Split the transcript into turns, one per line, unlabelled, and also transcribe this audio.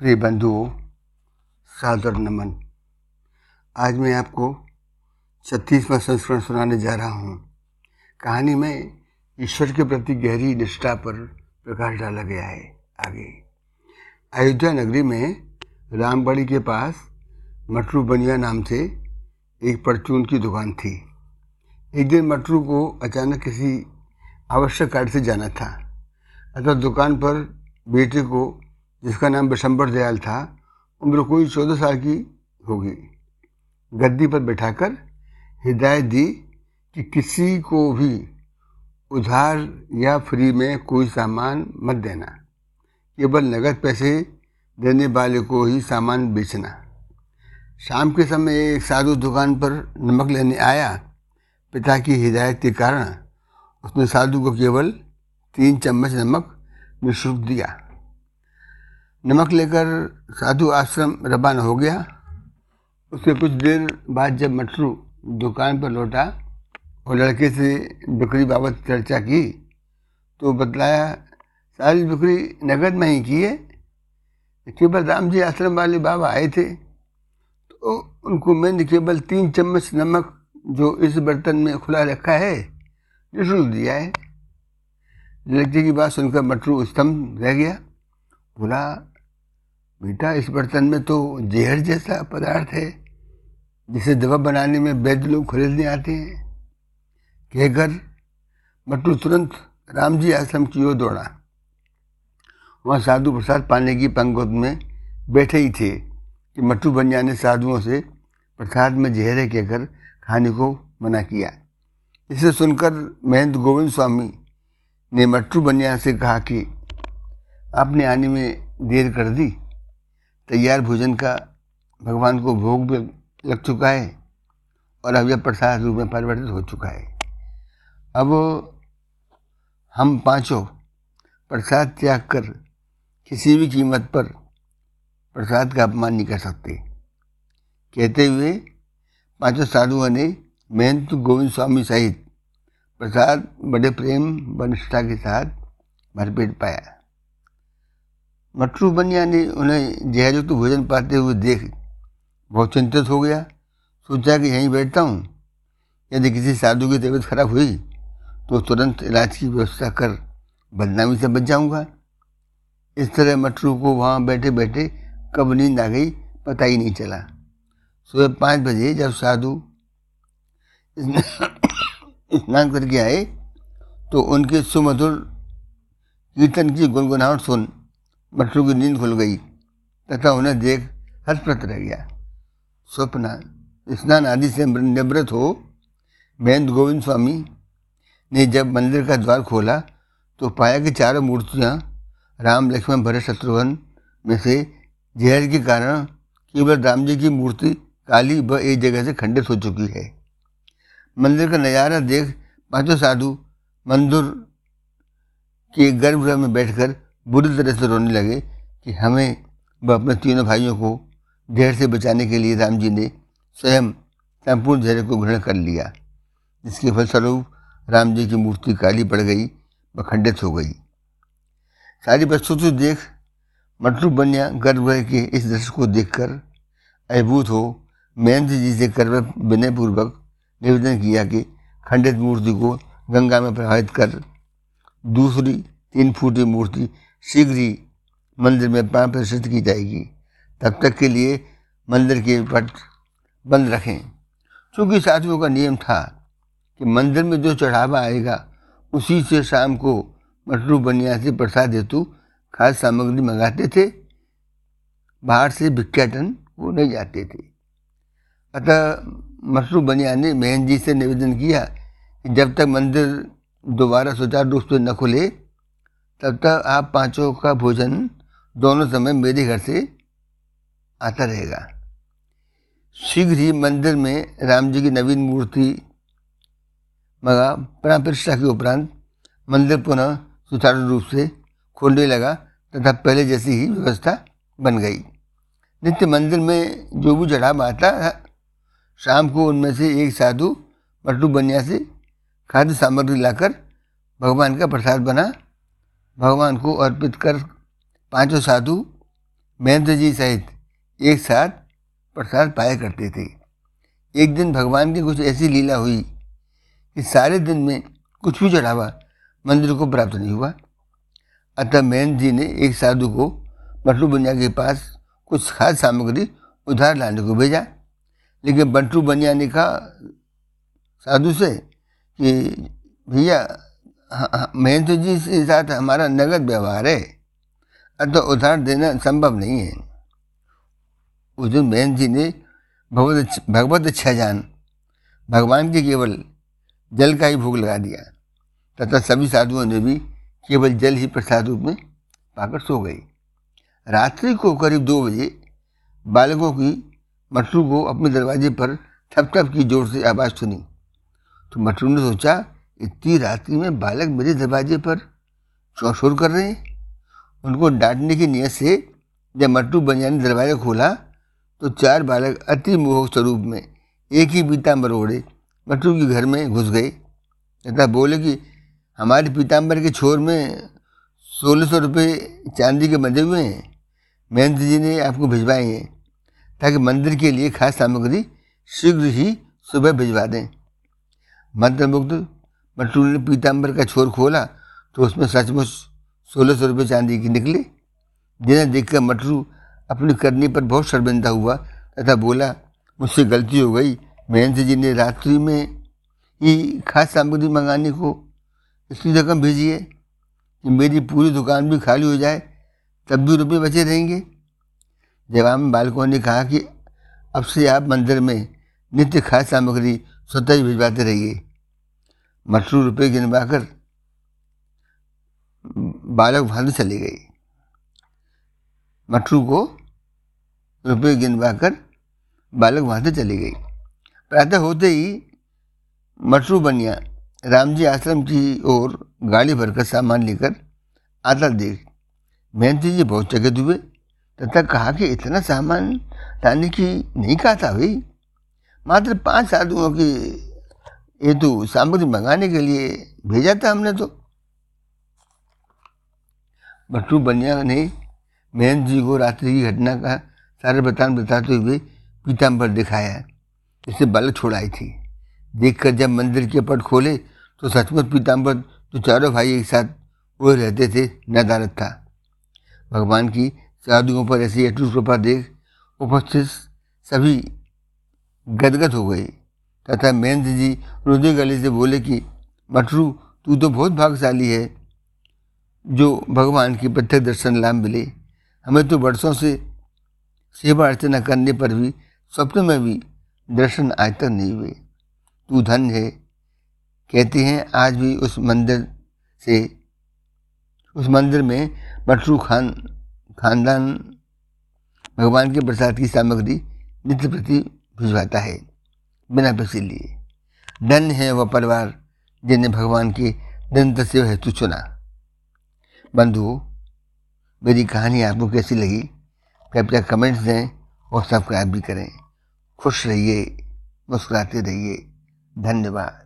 प्रिय बंधुओं सादर नमन। आज मैं आपको छत्तीसवां संस्करण सुनाने जा रहा हूँ। कहानी में ईश्वर के प्रति गहरी निष्ठा पर प्रकाश डाला गया है आगे। अयोध्या नगरी में रामबड़ी के पास मटरू बनिया नाम से एक परचून की दुकान थी। एक दिन मटरू को अचानक किसी आवश्यक कार्य से जाना था, अतः दुकान पर बेटे को जिसका नाम बिशंबर दयाल था, उम्र कोई चौदह साल की होगी। गद्दी पर बैठाकर हिदायत दी कि किसी को भी उधार या फ्री में कोई सामान मत देना। केवल नगद पैसे देने वाले को ही सामान बेचना। शाम के समय एक साधु दुकान पर नमक लेने आया। पिता की हिदायत के कारण उसने साधु को केवल तीन चम्मच नमक निःशुल्क दिया। नमक लेकर साधु आश्रम रवाना हो गया। उसके कुछ देर बाद जब मटरू दुकान पर लौटा और लड़के से बिक्री बाबत चर्चा की तो बतलाया, सारी बिक्री नगद में ही की है। केवल राम जी आश्रम वाले बाबा आए थे तो उनको मैंने केवल तीन चम्मच नमक जो इस बर्तन में खुला रखा है, निःशुल्क दिया है। लड़के की बात सुनकर मटरू स्तंभ रह गया। बोला बेटा, इस बर्तन में तो जहर जैसा पदार्थ है, जिसे दवा बनाने में वैद्य लोग खरीदने आते हैं। कहकर मट्टू तुरंत राम जी आश्रम की ओर दौड़ा। वहाँ साधु प्रसाद पाने की पंगत में बैठे ही थे कि मट्टू बनिया ने साधुओं से प्रसाद में जहरे कहकर खाने को मना किया। इसे सुनकर महंत गोविंद स्वामी ने मट्टू बनिया से कहा कि आपने आने में देर कर दी। तैयार भोजन का भगवान को भोग भी लग चुका है और अब यह प्रसाद रूप में परिवर्तित हो चुका है। अब हम पाँचों प्रसाद त्याग कर किसी भी कीमत पर प्रसाद का अपमान नहीं कर सकते। कहते हुए पाँचों साधुओं ने महंत गोविंद स्वामी सहित प्रसाद, बड़े प्रेम व निष्ठा के साथ भरपेट पाया। मटरू बनिया ने उन्हें जहरयुक्त भोजन पाते हुए देख बहुत चिंतित हो गया। सोचा कि यहीं बैठता हूँ। यदि किसी साधु की तबीयत खराब हुई तो तुरंत इलाज की व्यवस्था कर बदनामी से बच जाऊँगा। इस तरह मटरू को वहाँ बैठे बैठे कब नींद आ गई, पता ही नहीं चला। सुबह पाँच बजे जब साधु स्नान करके आए तो उनके सुमधुर कीर्तन की गुनगुनाहट सुन मटरू की नींद खुल गई, तथा उन्हें देख हर्षप्रत रह गया। स्वप्न, स्नान आदि से निवृत्त हो महेंद्र गोविंद स्वामी ने जब मंदिर का द्वार खोला तो पाया कि चारों मूर्तियाँ राम, लक्ष्मण, भरत, शत्रुघ्न में से जहर के कारण केवल राम जी की मूर्ति काली व एक जगह से खंडित हो चुकी है। मंदिर का नज़ारा देख पाँचों साधु मंदिर के गर्भगृह में बैठकर बुरी तरह से रोने लगे कि हमें व अपने तीनों भाइयों को जहर से बचाने के लिए राम जी ने स्वयं संपूर्ण जहर को ग्रहण कर लिया, जिसके फलस्वरूप राम जी की मूर्ति काली पड़ गई व खंडित हो गई। सारी प्रस्तुति देख मटरू बनिया गर्भगृह के इस दृश्य को देखकर अभिभूत हो। महेंद्र जी से कर विनयपूर्वक निवेदन किया कि खंडित मूर्ति को गंगा में प्रवाहित कर दूसरी तीन फुटी मूर्ति शीघ्र ही मंदिर में प्राण प्रतिष्ठित की जाएगी। तब तक के लिए मंदिर के पट बंद रखें। चूँकि साथियों का नियम था कि मंदिर में जो चढ़ावा आएगा, उसी से शाम को मटरू बनिया से प्रसाद हेतु खाद्य सामग्री मंगाते थे। बाहर से भिक्षाटन वो नहीं जाते थे। अतः मशरू बनिया ने मेहन जी से निवेदन किया कि जब तक मंदिर दोबारा सुचारू रूप से न खुले तब तक आप पाँचों का भोजन दोनों समय मेरे घर से आता रहेगा। शीघ्र ही मंदिर में राम जी की नवीन मूर्ति मगा प्राण प्रतिष्ठा के उपरांत मंदिर पुनः सुचारू रूप से खोलने लगा तथा पहले जैसी ही व्यवस्था बन गई। नित्य मंदिर में जो भी चढ़ाव आता शाम को उनमें से एक साधु मट्टू बनिया से खाद्य सामग्री लाकर भगवान का प्रसाद बना भगवान को अर्पित कर पाँचों साधु महेंद्र जी सहित एक साथ प्रसाद पाया करते थे। एक दिन भगवान की कुछ ऐसी लीला हुई कि सारे दिन में कुछ भी चढ़ावा मंदिर को प्राप्त नहीं हुआ। अतः महेंद्र जी ने एक साधु को बंटू बनिया के पास कुछ खाद्य सामग्री उधार लाने को भेजा। लेकिन बंटू बनिया ने कहा साधु से कि, भैया महेंद्र जी के साथ हमारा नगद व्यवहार है अतः उधार देना संभव नहीं है। उस दिन महेंद्र जी ने भगवत भगवत इच्छा जान, भगवान के केवल जल का ही भोग लगा दिया, तथा सभी साधुओं ने भी केवल जल ही प्रसाद रूप में पाकर सो गई रात्रि को करीब दो बजे बालकों की मटरू को अपने दरवाजे पर थप थप की ज़ोर से आवाज़ सुनी। तो मटरू ने सोचा इतनी रात्रि में बालक मेरे दरवाजे पर शोर कर रहे हैं। उनको डांटने की नीयत से जब मट्टू बनिया ने दरवाज़ा खोला तो चार बालक अति मोहक स्वरूप में एक ही पीताम्बर ओढ़े, मट्टू के घर में घुस गए। तथा बोले कि, हमारे पीताम्बर के छोर में सोलह सौ रुपये चांदी के बंधे हुए हैं। महेंद्र जी ने आपको भिजवाए हैं, ताकि मंदिर के लिए खास सामग्री शीघ्र ही सुबह भिजवा दें। मंत्र मट्टू ने पीताम्बर का छोर खोला तो उसमें सचमुच सोलह सौ रुपये चांदी की निकली। जिन्हें देखकर मटरू अपनी करनी पर बहुत शर्मिंदा हुआ तथा बोला, मुझसे गलती हो गई। महेंद्र जी ने रात्रि में ही खास सामग्री मंगाने को इसकी रकम भेजी है। कि मेरी पूरी दुकान भी खाली हो जाए, तब भी रुपये बचे रहेंगे। जवाब में बालकों ने कहा कि, अब से आप मंदिर में नित्य खास सामग्री स्वतः ही भिजवाते रहिए। मटरू रुपये गिनवा कर बालक से चली गई। मटरू को रुपये गिनवा कर बालक वहाँ से चली गई। प्रातः होते ही मटरू बनिया राम जी आश्रम की ओर गाड़ी भरकर सामान लेकर आता देख। मेहनती जी बहुत चकित हुए, तथा कहा कि इतना सामान लाने की नहीं कहा था भाई। मात्र पाँच साधुओं की ये तो सामग्री मंगाने के लिए भेजा था हमने तो। भट्टू बनिया ने महेंद्र जी को रात्रि की घटना का सारे बतान बताते हुए पीताम्बर दिखाया। जिसे बल छोड़ाई थी। देखकर जब मंदिर के पट खोले तो सचमुच पीताम्बर तो चारों भाई एक साथ वो रहते थे नदारत था भगवान की साधुओं पर ऐसी अटूट कृपा देख उपस्थित सभी गदगद हो गए। तथा महेंद्र जी रुदय गले से बोले कि मटरू तू तो बहुत भाग्यशाली है, जो भगवान की प्रत्यक्ष दर्शन लाभ मिले। हमें तो वर्षों से सेवा अर्चना करने पर भी, स्वप्न में भी दर्शन आज तक नहीं हुए। तू धन है। कहते हैं, आज भी उस मंदिर से, उस मंदिर में मटरू खान, खानदान, भगवान के प्रसाद की सामग्री नित्य प्रति भिजवाता है। बिना पैसे लिए। धन्य है वह परिवार जिन्हें भगवान की निरंतर सेवा हेतु चुना। बंधु, मेरी कहानी आपको कैसी लगी? कृपया कमेंट्स दें और सब्सक्राइब भी करें। खुश रहिए, मुस्कुराते रहिए। धन्यवाद।